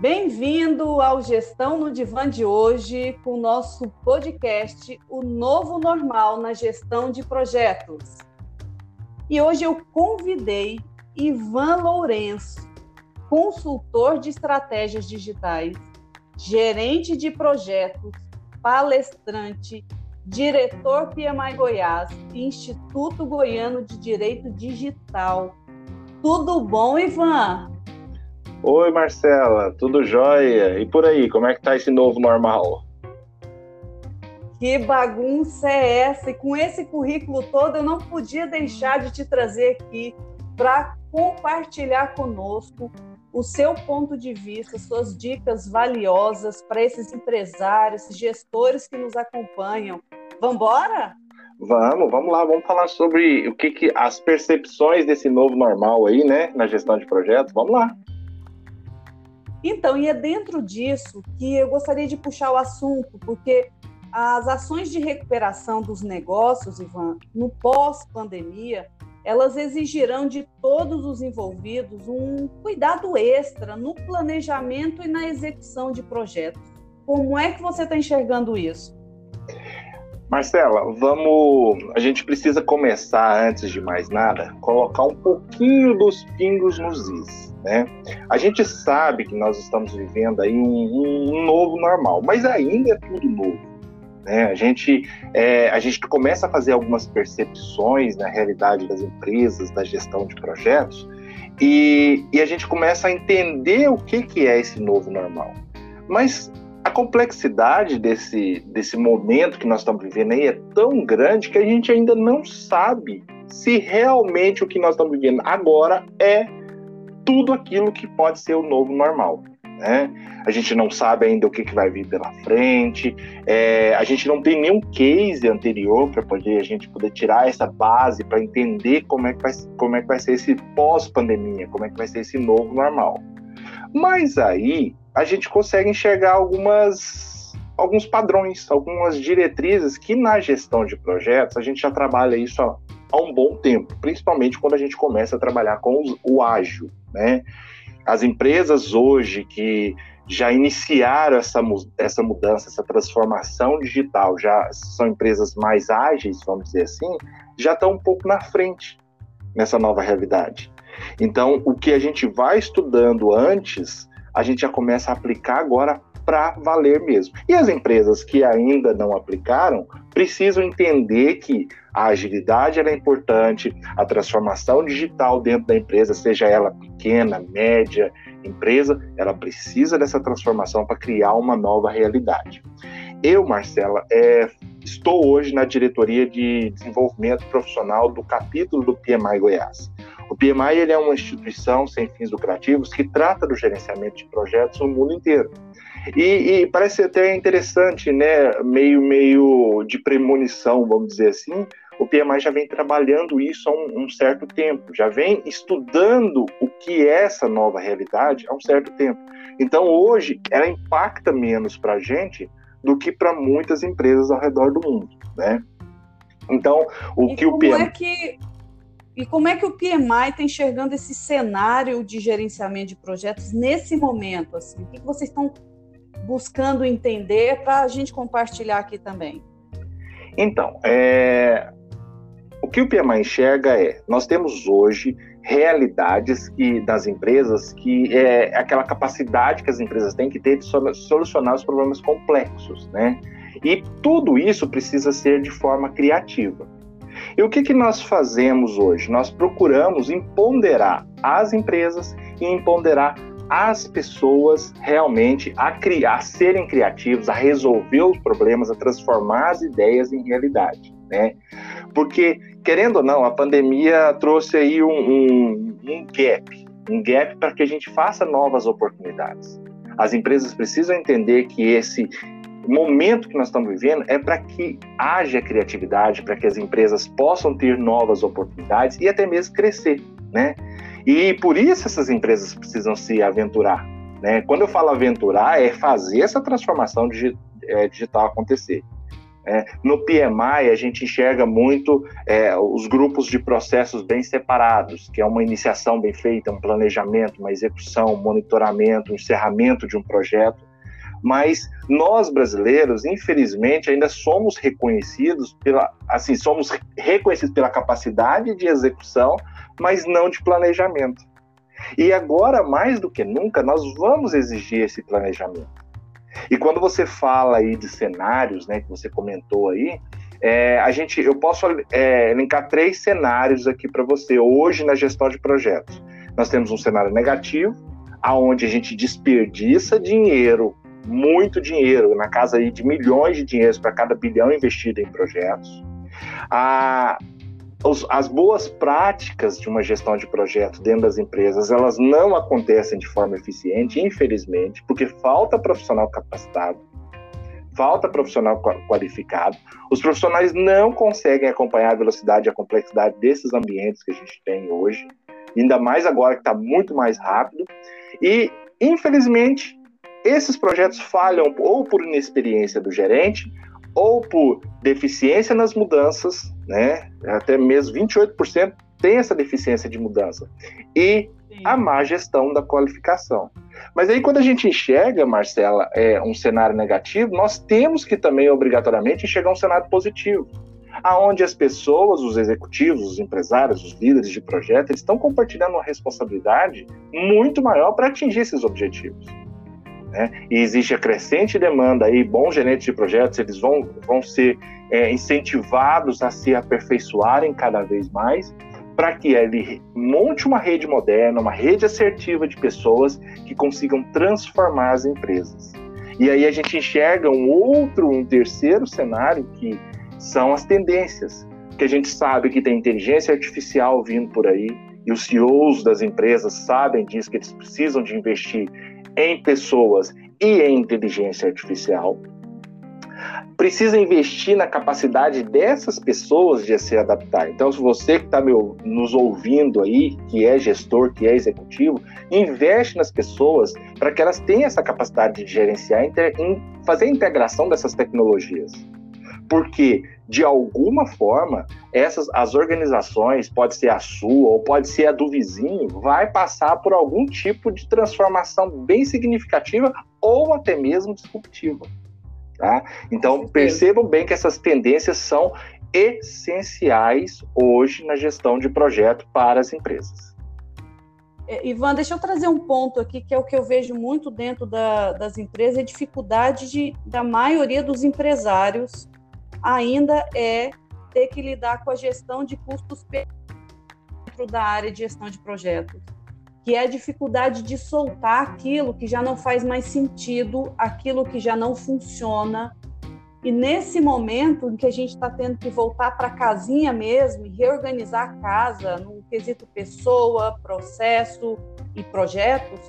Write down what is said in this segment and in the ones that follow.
Bem-vindo ao Gestão no Divã de hoje, com o nosso podcast O Novo Normal na Gestão de Projetos. E hoje eu convidei Ivan Lourenço, consultor de estratégias digitais, gerente de projetos, palestrante, diretor PMI Goiás Instituto Goiano de Direito Digital. Tudo bom, Ivan? Oi, Marcela, tudo jóia? E por aí, como é que tá esse novo normal? Que bagunça é essa? E com esse currículo todo, eu não podia deixar de te trazer aqui para compartilhar conosco o seu ponto de vista, suas dicas valiosas para esses empresários, gestores que nos acompanham. Vamos embora? Vamos, vamos lá, vamos falar sobre o que, que as percepções desse novo normal aí, né, na gestão de projetos. Vamos lá. Então, e é dentro disso que eu gostaria de puxar o assunto, porque as ações de recuperação dos negócios, Ivan, no pós-pandemia, elas exigirão de todos os envolvidos um cuidado extra no planejamento e na execução de projetos. Como é que você está enxergando isso? Marcela, vamos. A gente precisa começar, antes de mais nada, colocar um pouquinho dos pingos nos is. Né? A gente sabe que nós estamos vivendo aí um, um novo normal, mas ainda é tudo novo. Né? A, gente, é, a gente começa a fazer algumas percepções na realidade das empresas, da gestão de projetos, e, e a gente começa a entender o que, que é esse novo normal. Mas a complexidade desse, desse momento que nós estamos vivendo aí é tão grande que a gente ainda não sabe se realmente o que nós estamos vivendo agora é tudo aquilo que pode ser o novo normal. Né? A gente não sabe ainda o que, que vai vir pela frente, é, a gente não tem nenhum case anterior para poder a gente poder tirar essa base para entender como é, que vai, como é que vai ser esse pós-pandemia, como é que vai ser esse novo normal. Mas aí a gente consegue enxergar algumas, alguns padrões, algumas diretrizes que na gestão de projetos a gente já trabalha isso há, um bom tempo, principalmente quando a gente começa a trabalhar com o ágil, né? As empresas hoje que já iniciaram essa, essa mudança, essa transformação digital, já são empresas mais ágeis, vamos dizer assim, já estão um pouco na frente nessa nova realidade. Então, o que a gente vai estudando antes a gente já começa a aplicar agora para valer mesmo. E as empresas que ainda não aplicaram precisam entender que a agilidade é importante, a transformação digital dentro da empresa, seja ela pequena, média, empresa, ela precisa dessa transformação para criar uma nova realidade. Eu, Marcela, é, estou hoje na diretoria de desenvolvimento profissional do capítulo do PMI Goiás. O PMI ele é uma instituição sem fins lucrativos que trata do gerenciamento de projetos no mundo inteiro. E, e, parece até interessante, né? Meio, meio de premonição, vamos dizer assim. O PMI já vem trabalhando isso há um, um, certo tempo, já vem estudando o que é essa nova realidade há um certo tempo. Então, hoje, ela impacta menos para a gente do que para muitas empresas ao redor do mundo, né? Então, o e que o PMI... É que e como é que o PMI está enxergando esse cenário de gerenciamento de projetos nesse momento? Assim? O que vocês estão buscando entender para a gente compartilhar aqui também? Então, é... o que o PMI enxerga é, nós temos hoje realidades que, das empresas que é aquela capacidade que as empresas têm que ter de solucionar os problemas complexos, né? E tudo isso precisa ser de forma criativa. E o que, que nós fazemos hoje? Nós procuramos empoderar as empresas e empoderar as pessoas realmente a criar, a serem criativos, a resolver os problemas, a transformar as ideias em realidade, né? Porque, querendo ou não, a pandemia trouxe aí um, um, um gap, um gap para que a gente faça novas oportunidades. As empresas precisam entender que esse momento que nós estamos vivendo é para que haja criatividade, para que as empresas possam ter novas oportunidades e até mesmo crescer, né? E por isso essas empresas precisam se aventurar, né? Quando eu falo aventurar, é fazer essa transformação é, digital acontecer. É, no PMI, a gente enxerga muito é, os grupos de processos bem separados, que é uma iniciação bem feita, um planejamento, uma execução, um monitoramento, um encerramento de um projeto. Mas nós brasileiros, infelizmente, ainda somos reconhecidos pela, assim, somos reconhecidos pela capacidade de execução, mas não de planejamento. E agora, mais do que nunca, nós vamos exigir esse planejamento. E quando você fala aí de cenários, né, que você comentou aí, é, a gente, eu posso é, elencar três cenários aqui para você hoje na gestão de projetos. Nós temos um cenário negativo, aonde a gente desperdiça dinheiro, muito dinheiro, na casa aí de milhões de dinheiros para cada bilhão investido em projetos. A, os, as boas práticas de uma gestão de projeto dentro das empresas, elas não acontecem de forma eficiente, infelizmente, porque falta profissional capacitado, falta profissional qualificado. Os profissionais não conseguem acompanhar a velocidade e a complexidade desses ambientes que a gente tem hoje, ainda mais agora que está muito mais rápido. E, infelizmente, esses projetos falham ou por inexperiência do gerente ou por deficiência nas mudanças, né? Até mesmo 28% tem essa deficiência de mudança. E Sim. a má gestão da qualificação. Mas aí, quando a gente enxerga, Marcela, é, um cenário negativo, nós temos que também, obrigatoriamente, enxergar um cenário positivo. Aonde as pessoas, os executivos, os empresários, os líderes de projeto, eles estão compartilhando uma responsabilidade muito maior para atingir esses objetivos. Né? E existe a crescente demanda aí, bons gerentes de projetos, eles vão, vão ser é, incentivados a se aperfeiçoarem cada vez mais, para que ele monte uma rede moderna, uma rede assertiva de pessoas que consigam transformar as empresas. E aí a gente enxerga um outro, um terceiro cenário que são as tendências, que a gente sabe que tem inteligência artificial vindo por aí, e os CEOs das empresas sabem disso, que eles precisam de investir em pessoas e em inteligência artificial. Precisa investir na capacidade dessas pessoas de se adaptar. Então, se você que está nos ouvindo aí, que é gestor, que é executivo, investe nas pessoas para que elas tenham essa capacidade de gerenciar, fazer a integração dessas tecnologias porque de alguma forma essas as organizações, pode ser a sua ou pode ser a do vizinho, vai passar por algum tipo de transformação bem significativa ou até mesmo disruptiva. Tá? Então percebam bem que essas tendências são essenciais hoje na gestão de projeto para as empresas. É, Ivan, deixa eu trazer um ponto aqui que é o que eu vejo muito dentro da, das empresas, a dificuldade de, da maioria dos empresários ainda é ter que lidar com a gestão de custos dentro da área de gestão de projetos, que é a dificuldade de soltar aquilo que já não faz mais sentido, aquilo que já não funciona. E nesse momento em que a gente está tendo que voltar para a casinha mesmo e reorganizar a casa no quesito pessoa, processo e projetos,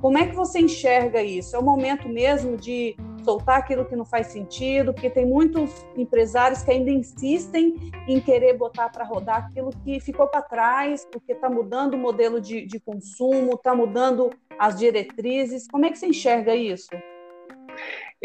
como é que você enxerga isso? É o momento mesmo de soltar aquilo que não faz sentido, porque tem muitos empresários que ainda insistem em querer botar para rodar aquilo que ficou para trás, porque está mudando o modelo de, de consumo, está mudando as diretrizes. Como é que você enxerga isso?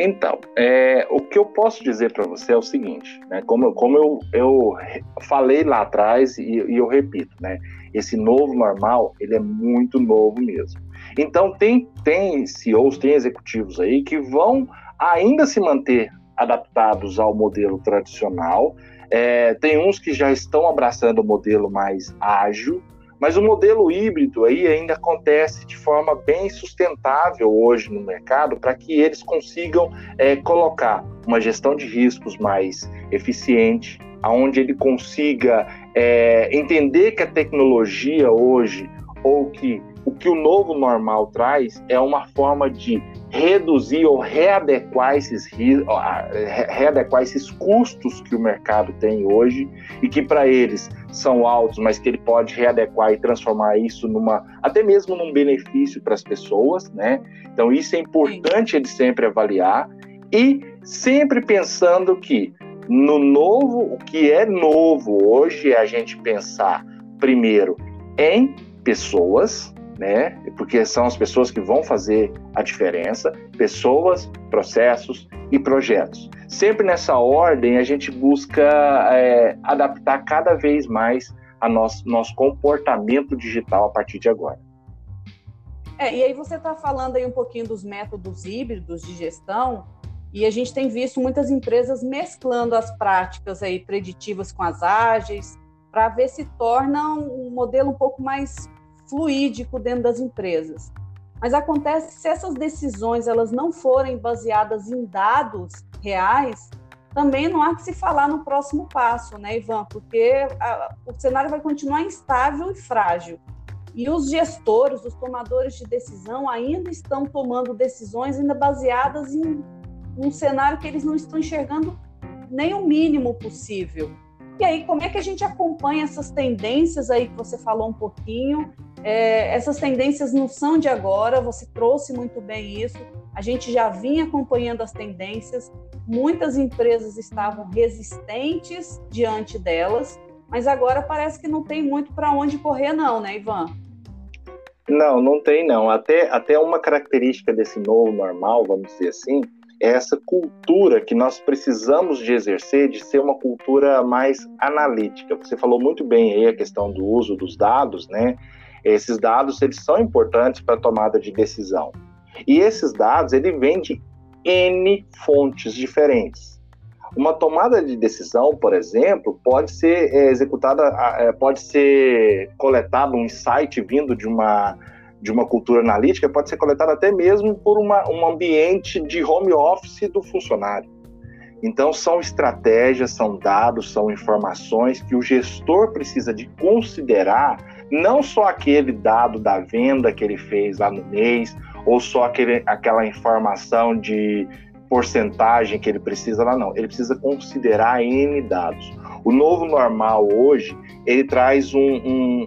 Então, é, o que eu posso dizer para você é o seguinte, né? Como, como eu, eu falei lá atrás e, e, eu repito, né? Esse novo normal, ele é muito novo mesmo. Então, tem, tem CEOs, tem executivos aí que vão ainda se manter adaptados ao modelo tradicional. É, tem uns que já estão abraçando o modelo mais ágil, mas o modelo híbrido aí ainda acontece de forma bem sustentável hoje no mercado para que eles consigam é, colocar uma gestão de riscos mais eficiente, aonde ele consiga é, entender que a tecnologia hoje ou que o que o novo normal traz é uma forma de reduzir ou readequar esses, readequar esses custos que o mercado tem hoje e que para eles são altos, mas que ele pode readequar e transformar isso numa até mesmo num benefício para as pessoas, né? Então isso é importante ele sempre avaliar e sempre pensando que no novo, o que é novo hoje é a gente pensar primeiro em pessoas, né? Porque são as pessoas que vão fazer a diferença, pessoas, processos e projetos. Sempre nessa ordem, a gente busca é, adaptar cada vez mais a nosso, nosso comportamento digital a partir de agora. É, e aí você está falando aí um pouquinho dos métodos híbridos de gestão, e a gente tem visto muitas empresas mesclando as práticas aí preditivas com as ágeis, para ver se torna um modelo um pouco mais fluídico dentro das empresas. Mas acontece que se essas decisões elas não forem baseadas em dados reais, também não há que se falar no próximo passo, né, Ivan? Porque a, o cenário vai continuar instável e frágil. E os gestores, os tomadores de decisão ainda estão tomando decisões ainda baseadas em um cenário que eles não estão enxergando nem o mínimo possível. E aí, como é que a gente acompanha essas tendências aí que você falou um pouquinho? É, essas tendências não são de agora, você trouxe muito bem isso. A gente já vinha acompanhando as tendências, muitas empresas estavam resistentes diante delas, mas agora parece que não tem muito para onde correr, não, né, Ivan? Não, não tem não. Até, até uma característica desse novo normal, vamos dizer assim, é essa cultura que nós precisamos de exercer, de ser uma cultura mais analítica. Você falou muito bem aí a questão do uso dos dados, né? Esses dados eles são importantes para a tomada de decisão. E esses dados ele vêm de n fontes diferentes. Uma tomada de decisão, por exemplo, pode ser é, executada, é, pode ser coletado um insight vindo de uma de uma cultura analítica pode ser coletada até mesmo por uma, um ambiente de home office do funcionário. Então, são estratégias, são dados, são informações que o gestor precisa de considerar, não só aquele dado da venda que ele fez lá no mês, ou só aquele, aquela informação de porcentagem que ele precisa lá, não. Ele precisa considerar N dados. O novo normal hoje, ele traz um, um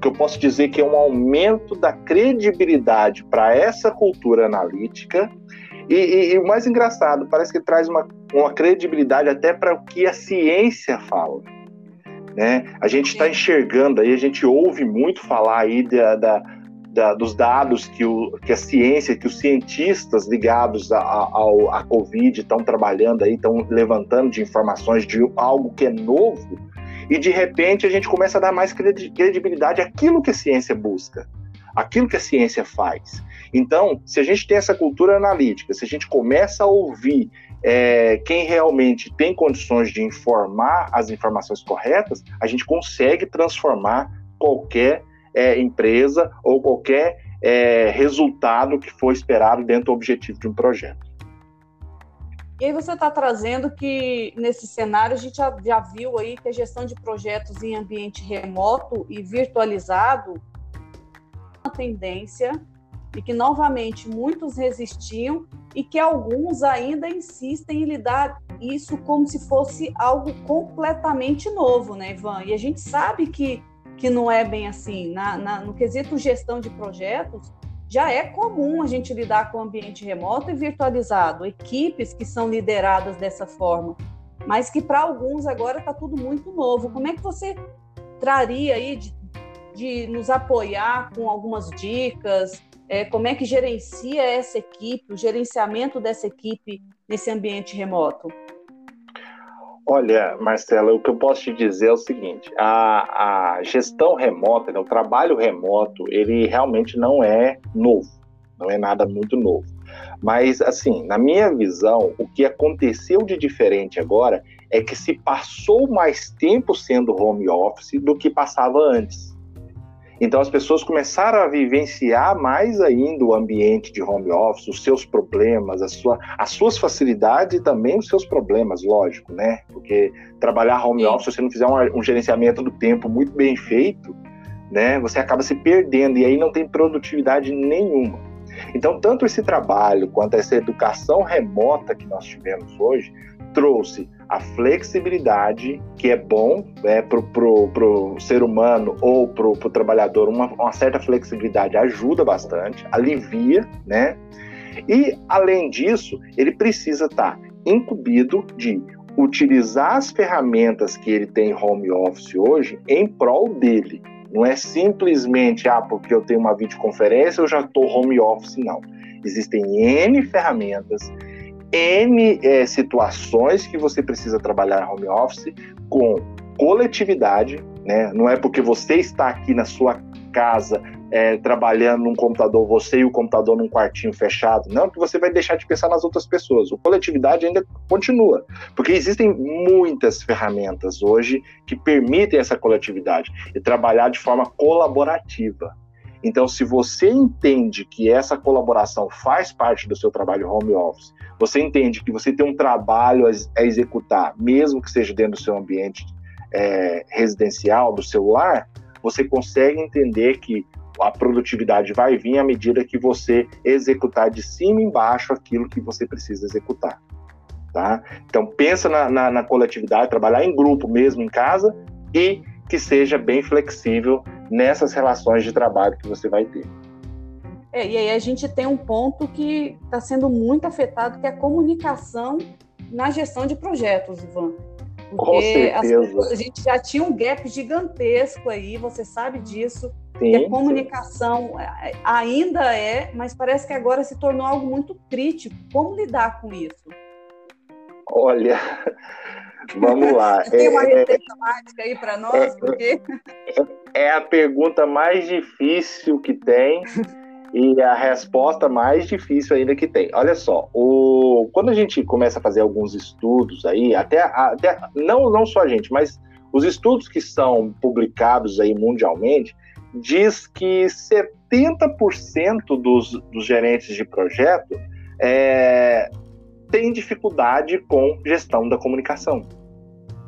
que eu posso dizer que é um aumento da credibilidade para essa cultura analítica. E, e, e, o mais engraçado, parece que traz uma, uma credibilidade até para o que a ciência fala. Né? A gente está enxergando aí, a gente ouve muito falar aí da, da, da, dos dados que, o, que a ciência, que os cientistas ligados à a, a, Covid estão trabalhando aí, estão levantando de informações de algo que é novo, e de repente a gente começa a dar mais credibilidade àquilo que a ciência busca, àquilo que a ciência faz. Então, se a gente tem essa cultura analítica, se a gente começa a ouvir é, quem realmente tem condições de informar as informações corretas, a gente consegue transformar qualquer é, empresa ou qualquer é, resultado que for esperado dentro do objetivo de um projeto. E aí você está trazendo que nesse cenário a gente já, já viu aí que a gestão de projetos em ambiente remoto e virtualizado é uma tendência e que novamente muitos resistiam e que alguns ainda insistem em lidar isso como se fosse algo completamente novo, né, Ivan? E a gente sabe que, que não é bem assim. Na, na, no quesito gestão de projetos, já é comum a gente lidar com ambiente remoto e virtualizado, equipes que são lideradas dessa forma, mas que para alguns agora está tudo muito novo. Como é que você traria aí de, de nos apoiar com algumas dicas? É, como é que gerencia essa equipe, o gerenciamento dessa equipe nesse ambiente remoto? Olha, Marcela, o que eu posso te dizer é o seguinte: a, a gestão remota, né, o trabalho remoto, ele realmente não é novo, não é nada muito novo. Mas, assim, na minha visão, o que aconteceu de diferente agora é que se passou mais tempo sendo home office do que passava antes. Então as pessoas começaram a vivenciar mais ainda o ambiente de home office, os seus problemas, a sua, as suas facilidades e também os seus problemas, lógico, né? Porque trabalhar home Sim. office, se você não fizer um, um gerenciamento do tempo muito bem feito, né? Você acaba se perdendo e aí não tem produtividade nenhuma. Então, tanto esse trabalho quanto essa educação remota que nós tivemos hoje trouxe a flexibilidade, que é bom né, para o ser humano ou para o trabalhador, uma, uma, certa flexibilidade ajuda bastante, alivia, né? E, além disso, ele precisa estar tá incumbido de utilizar as ferramentas que ele tem home office hoje em prol dele. Não é simplesmente, ah, porque eu tenho uma videoconferência, eu já estou home office, não. Existem N ferramentas N é, situações que você precisa trabalhar home office com coletividade, né? Não é porque você está aqui na sua casa é, trabalhando num computador, você e o computador num quartinho fechado, não que você vai deixar de pensar nas outras pessoas. O coletividade ainda continua, porque existem muitas ferramentas hoje que permitem essa coletividade e trabalhar de forma colaborativa. Então, se você entende que essa colaboração faz parte do seu trabalho home office, você entende que você tem um trabalho a executar, mesmo que seja dentro do seu ambiente é, residencial, do seu lar, você consegue entender que a produtividade vai vir à medida que você executar de cima embaixo aquilo que você precisa executar. Tá? Então pensa na, na, na coletividade, trabalhar em grupo mesmo em casa e que seja bem flexível nessas relações de trabalho que você vai ter. É, e aí a gente tem um ponto que está sendo muito afetado, que é a comunicação na gestão de projetos, Ivan. Porque a gente já tinha um gap gigantesco aí, você sabe disso. Sim, a comunicação sim. É, ainda é, mas parece que agora se tornou algo muito crítico. Como lidar com isso? Olha, vamos lá. Tem uma é, receita é, mágica aí para nós? É, porque... é a pergunta mais difícil que tem e a resposta mais difícil ainda que tem. Olha só, o, quando a gente começa a fazer alguns estudos aí, até, até não, não só a gente, mas os estudos que são publicados aí mundialmente, diz que 70% dos, dos gerentes de projeto é, tem dificuldade com gestão da comunicação.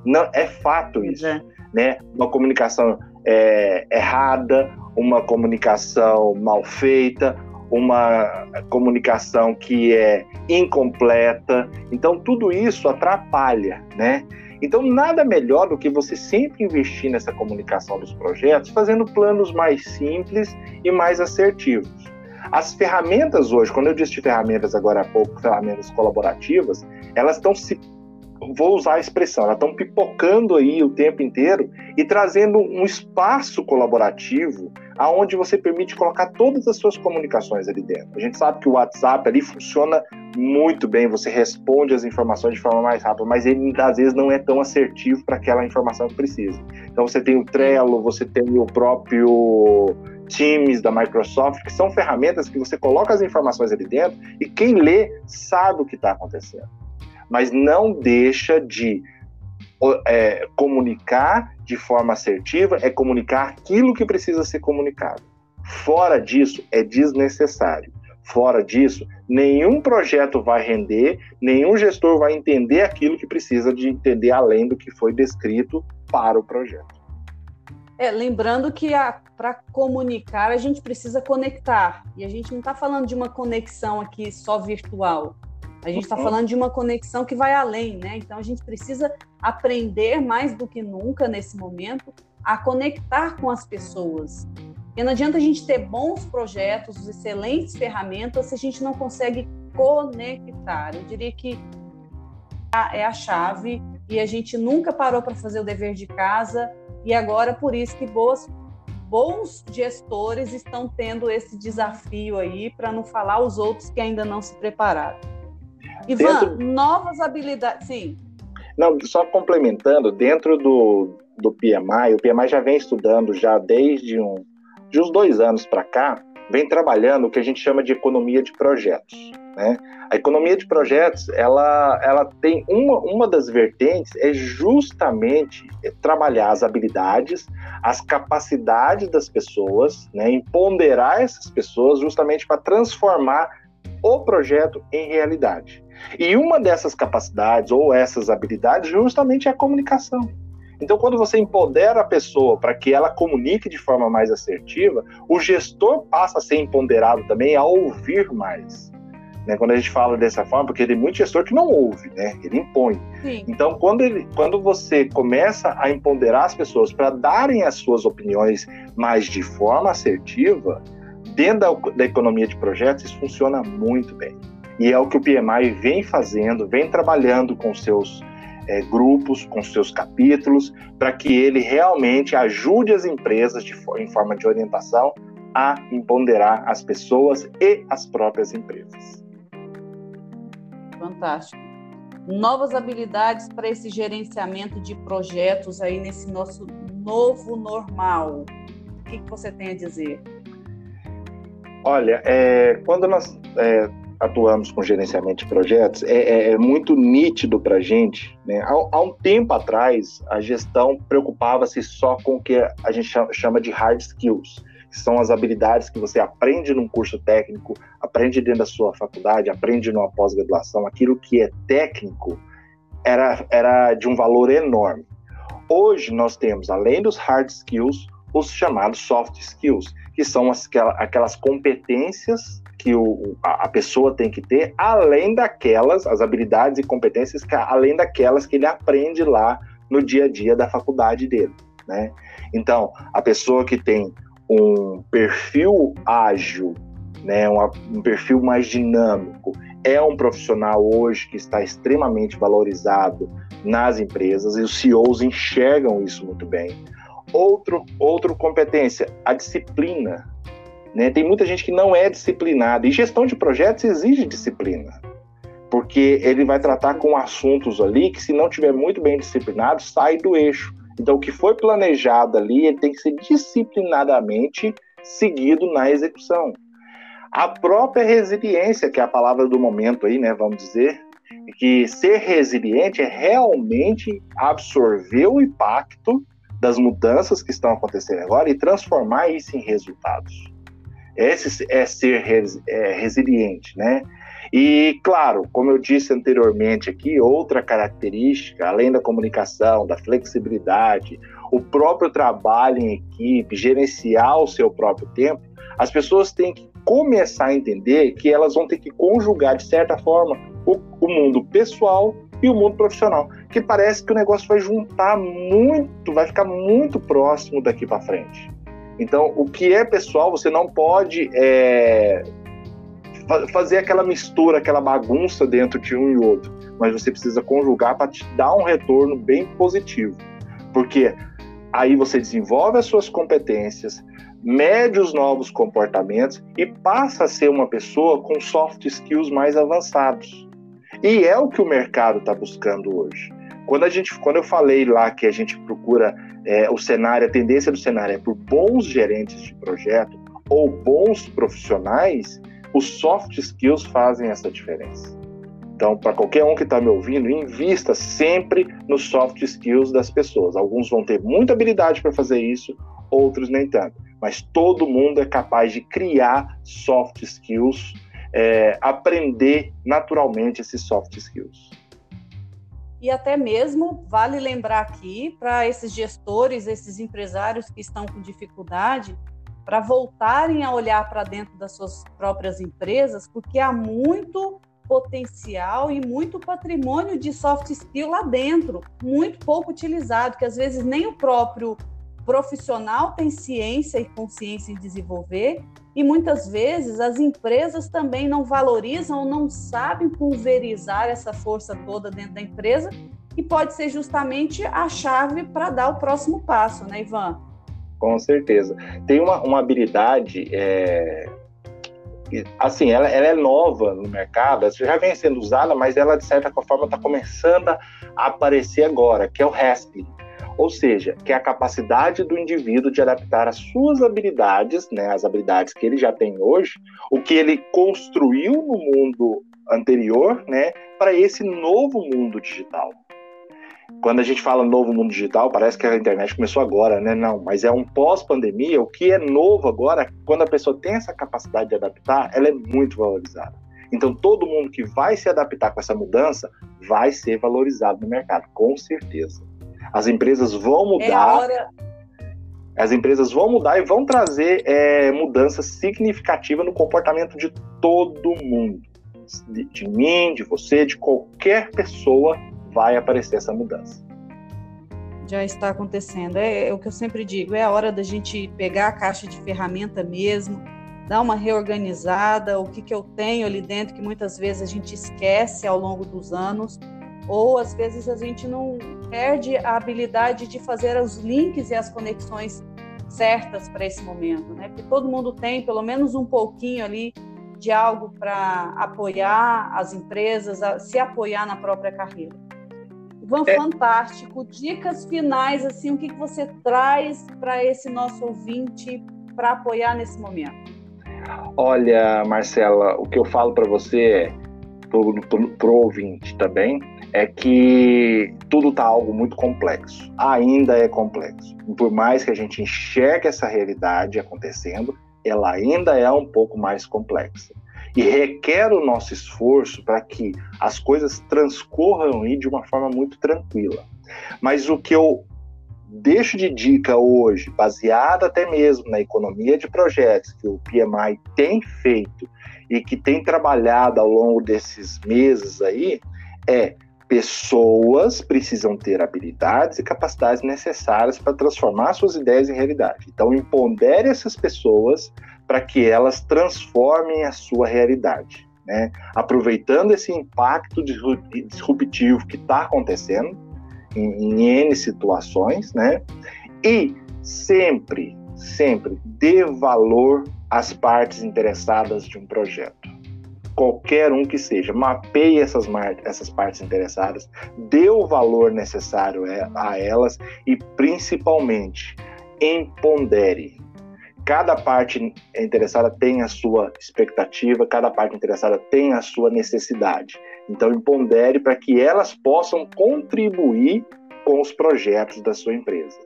Não é fato isso, é. né? Uma comunicação é, errada, uma comunicação mal feita, uma comunicação que é incompleta. Então tudo isso atrapalha, né? Então, nada melhor do que você sempre investir nessa comunicação dos projetos, fazendo planos mais simples e mais assertivos. As ferramentas hoje, quando eu disse ferramentas agora há pouco, ferramentas colaborativas, elas estão se vou usar a expressão, elas estão pipocando aí o tempo inteiro e trazendo um espaço colaborativo aonde você permite colocar todas as suas comunicações ali dentro. A gente sabe que o WhatsApp ali funciona muito bem, você responde as informações de forma mais rápida, mas ele às vezes não é tão assertivo para aquela informação que precisa. Então você tem o Trello, você tem o próprio Teams da Microsoft, que são ferramentas que você coloca as informações ali dentro e quem lê sabe o que está acontecendo mas não deixa de é, comunicar de forma assertiva, é comunicar aquilo que precisa ser comunicado. Fora disso, é desnecessário. Fora disso, nenhum projeto vai render, nenhum gestor vai entender aquilo que precisa de entender além do que foi descrito para o projeto. É, lembrando que para comunicar a gente precisa conectar. E a gente não está falando de uma conexão aqui só virtual. A gente está uhum. falando de uma conexão que vai além, né? Então a gente precisa aprender mais do que nunca nesse momento a conectar com as pessoas. E não adianta a gente ter bons projetos, excelentes ferramentas, se a gente não consegue conectar. Eu diria que é a chave e a gente nunca parou para fazer o dever de casa e agora por isso que boas bons gestores estão tendo esse desafio aí para não falar os outros que ainda não se prepararam. Ivan, dentro... novas habilidades, sim. Não, só complementando, dentro do, do PMI, o PMI já vem estudando já desde um, de uns dois anos para cá, vem trabalhando o que a gente chama de economia de projetos. Né? A economia de projetos, ela, ela tem uma, uma das vertentes é justamente trabalhar as habilidades, as capacidades das pessoas, né? empoderar essas pessoas justamente para transformar o projeto em realidade. E uma dessas capacidades ou essas habilidades justamente é a comunicação. Então, quando você empodera a pessoa para que ela comunique de forma mais assertiva, o gestor passa a ser empoderado também a ouvir mais. Né? Quando a gente fala dessa forma, porque tem muito gestor que não ouve, né? ele impõe. Sim. Então, quando, ele, quando você começa a empoderar as pessoas para darem as suas opiniões mais de forma assertiva, dentro da, da economia de projetos, isso funciona muito bem. E é o que o PMI vem fazendo, vem trabalhando com seus é, grupos, com seus capítulos, para que ele realmente ajude as empresas de, em forma de orientação a empoderar as pessoas e as próprias empresas. Fantástico. Novas habilidades para esse gerenciamento de projetos aí nesse nosso novo normal. O que, que você tem a dizer? Olha, é, quando nós é, atuamos com gerenciamento de projetos, é, é, é muito nítido para a gente. Né? Há, há, um tempo atrás, a gestão preocupava-se só com o que a gente chama de hard skills, que são as habilidades que você aprende num curso técnico, aprende dentro da sua faculdade, aprende numa pós-graduação. Aquilo que é técnico era, era de um valor enorme. Hoje nós temos, além dos hard skills, os chamados soft skills, que são as, aquelas competências que o, a, pessoa tem que ter, além daquelas, as habilidades e competências, que, além daquelas que ele aprende lá no dia a dia da faculdade dele, né? Então, a pessoa que tem um perfil ágil, né, um, um perfil mais dinâmico, é um profissional hoje que está extremamente valorizado nas empresas e os CEOs enxergam isso muito bem. Outro, outra competência, a disciplina. Né? Tem muita gente que não é disciplinada e gestão de projetos exige disciplina, porque ele vai tratar com assuntos ali que, se não tiver muito bem disciplinado, sai do eixo. Então, o que foi planejado ali, ele tem que ser disciplinadamente seguido na execução. A própria resiliência, que é a palavra do momento aí, né, vamos dizer, que ser resiliente é realmente absorver o impacto das mudanças que estão acontecendo agora e transformar isso em resultados. Esse é ser res, é, resiliente, né? E, claro, como eu disse anteriormente aqui, outra característica, além da comunicação, da flexibilidade, o próprio trabalho em equipe, gerenciar o seu próprio tempo, as pessoas têm que começar a entender que elas vão ter que conjugar, de certa forma, o, o mundo pessoal e o mundo profissional, que parece que o negócio vai juntar muito, vai ficar muito próximo daqui para frente. Então, o que é pessoal, você não pode é, fazer aquela mistura, aquela bagunça dentro de um e outro, mas você precisa conjugar para te dar um retorno bem positivo, porque aí você desenvolve as suas competências, mede os novos comportamentos e passa a ser uma pessoa com soft skills mais avançados. E é o que o mercado está buscando hoje. Quando a gente, quando eu falei lá que a gente procura é, o cenário, a tendência do cenário é por bons gerentes de projeto ou bons profissionais, os soft skills fazem essa diferença. Então, para qualquer um que está me ouvindo, invista sempre nos soft skills das pessoas. Alguns vão ter muita habilidade para fazer isso, outros nem tanto. Mas todo mundo é capaz de criar soft skills, é, aprender naturalmente esses soft skills. E até mesmo vale lembrar aqui para esses gestores, esses empresários que estão com dificuldade, para voltarem a olhar para dentro das suas próprias empresas, porque há muito potencial e muito patrimônio de soft skill lá dentro, muito pouco utilizado, que às vezes nem o próprio profissional tem ciência e consciência em desenvolver, e muitas vezes as empresas também não valorizam ou não sabem pulverizar essa força toda dentro da empresa, e pode ser justamente a chave para dar o próximo passo, né, Ivan? Com certeza. Tem uma, uma habilidade, é, assim, ela, ela, é nova no mercado, já vem sendo usada, mas ela, de certa forma, está começando a aparecer agora, que é o Haskell. Ou seja, que é a capacidade do indivíduo de adaptar as suas habilidades, né, as habilidades que ele já tem hoje, o que ele construiu no mundo anterior, né, para esse novo mundo digital. Quando a gente fala novo mundo digital, parece que a internet começou agora, né? Não, mas é um pós-pandemia. O que é novo agora, quando a pessoa tem essa capacidade de adaptar, ela é muito valorizada. Então, todo mundo que vai se adaptar com essa mudança vai ser valorizado no mercado, com certeza. As empresas vão é mudar. É. As empresas vão mudar e vão trazer é, mudanças significativas no comportamento de todo mundo. De, de mim, de você, de qualquer pessoa vai aparecer essa mudança. Já está acontecendo. É, é, o que eu sempre digo: é a hora da gente pegar a caixa de ferramenta mesmo, dar uma reorganizada, o que, que eu tenho ali dentro, que muitas vezes a gente esquece ao longo dos anos, ou às vezes a gente não perde a habilidade de fazer os links e as conexões certas para esse momento, né? Porque todo mundo tem pelo menos um pouquinho ali de algo para apoiar as empresas, a se apoiar na própria carreira. Ivan, é. fantástico. Dicas finais, assim, o que, que você traz para esse nosso ouvinte para apoiar nesse momento? Olha, Marcela, o que eu falo para você é, para o ouvinte também, é que tudo está algo muito complexo. Ainda é complexo. Por mais que a gente enxergue essa realidade acontecendo, ela ainda é um pouco mais complexa. E requer o nosso esforço para que as coisas transcorram aí de uma forma muito tranquila. Mas o que eu deixo de dica hoje, baseado até mesmo na economia de projetos que o PMI tem feito e que tem trabalhado ao longo desses meses aí, é pessoas precisam ter habilidades e capacidades necessárias para transformar suas ideias em realidade. Então, empodere essas pessoas para que elas transformem a sua realidade. Né? Aproveitando esse impacto disruptivo que está acontecendo em, em N situações, né? e sempre, sempre dê valor às partes interessadas de um projeto qualquer um que seja, mapeie essas, essas partes interessadas, dê o valor necessário a elas e, principalmente, empodere. Cada parte interessada tem a sua expectativa, cada parte interessada tem a sua necessidade. Então, empodere para que elas possam contribuir com os projetos da sua empresa.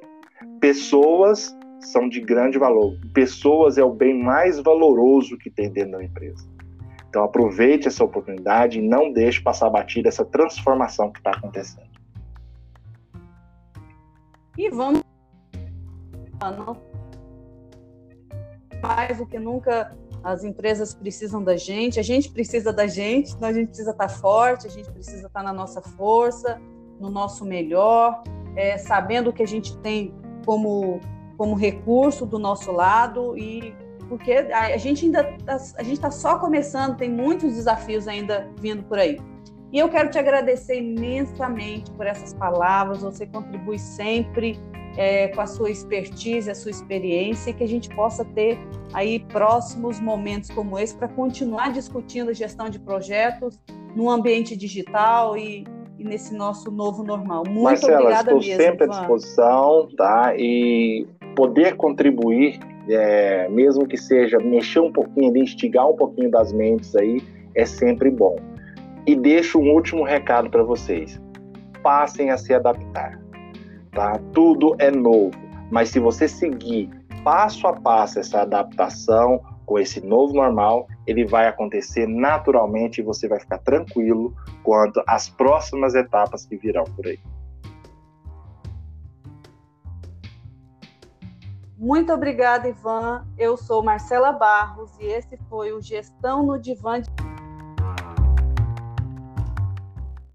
Pessoas são de grande valor. Pessoas é o bem mais valoroso que tem dentro da empresa. Então aproveite essa oportunidade e não deixe passar batida essa transformação que está acontecendo. E vamos mais do que nunca as empresas precisam da gente, a gente precisa da gente, então a gente precisa estar tá forte, a gente precisa estar tá na nossa força, no nosso melhor, é, sabendo o que a gente tem como, como recurso do nosso lado e porque a, gente ainda tá, a gente está só começando, tem muitos desafios ainda vindo por aí. E eu quero te agradecer imensamente por essas palavras. Você contribui sempre é, com a sua expertise, a sua experiência, e que a gente possa ter aí próximos momentos como esse para continuar discutindo gestão de projetos no ambiente digital e, e nesse nosso novo normal. Muito Marcela, obrigada estou mesmo, sempre à disposição, tá? E poder contribuir é, mesmo que seja mexer um pouquinho, instigar um pouquinho das mentes aí, é sempre bom. E deixo um último recado para vocês: passem a se adaptar. Tá? Tudo é novo, mas se você seguir passo a passo essa adaptação com esse novo normal, ele vai acontecer naturalmente e você vai ficar tranquilo quanto às próximas etapas que virão por aí. Muito obrigada, Ivan. Eu sou Marcela Barros e esse foi o Gestão no Divã.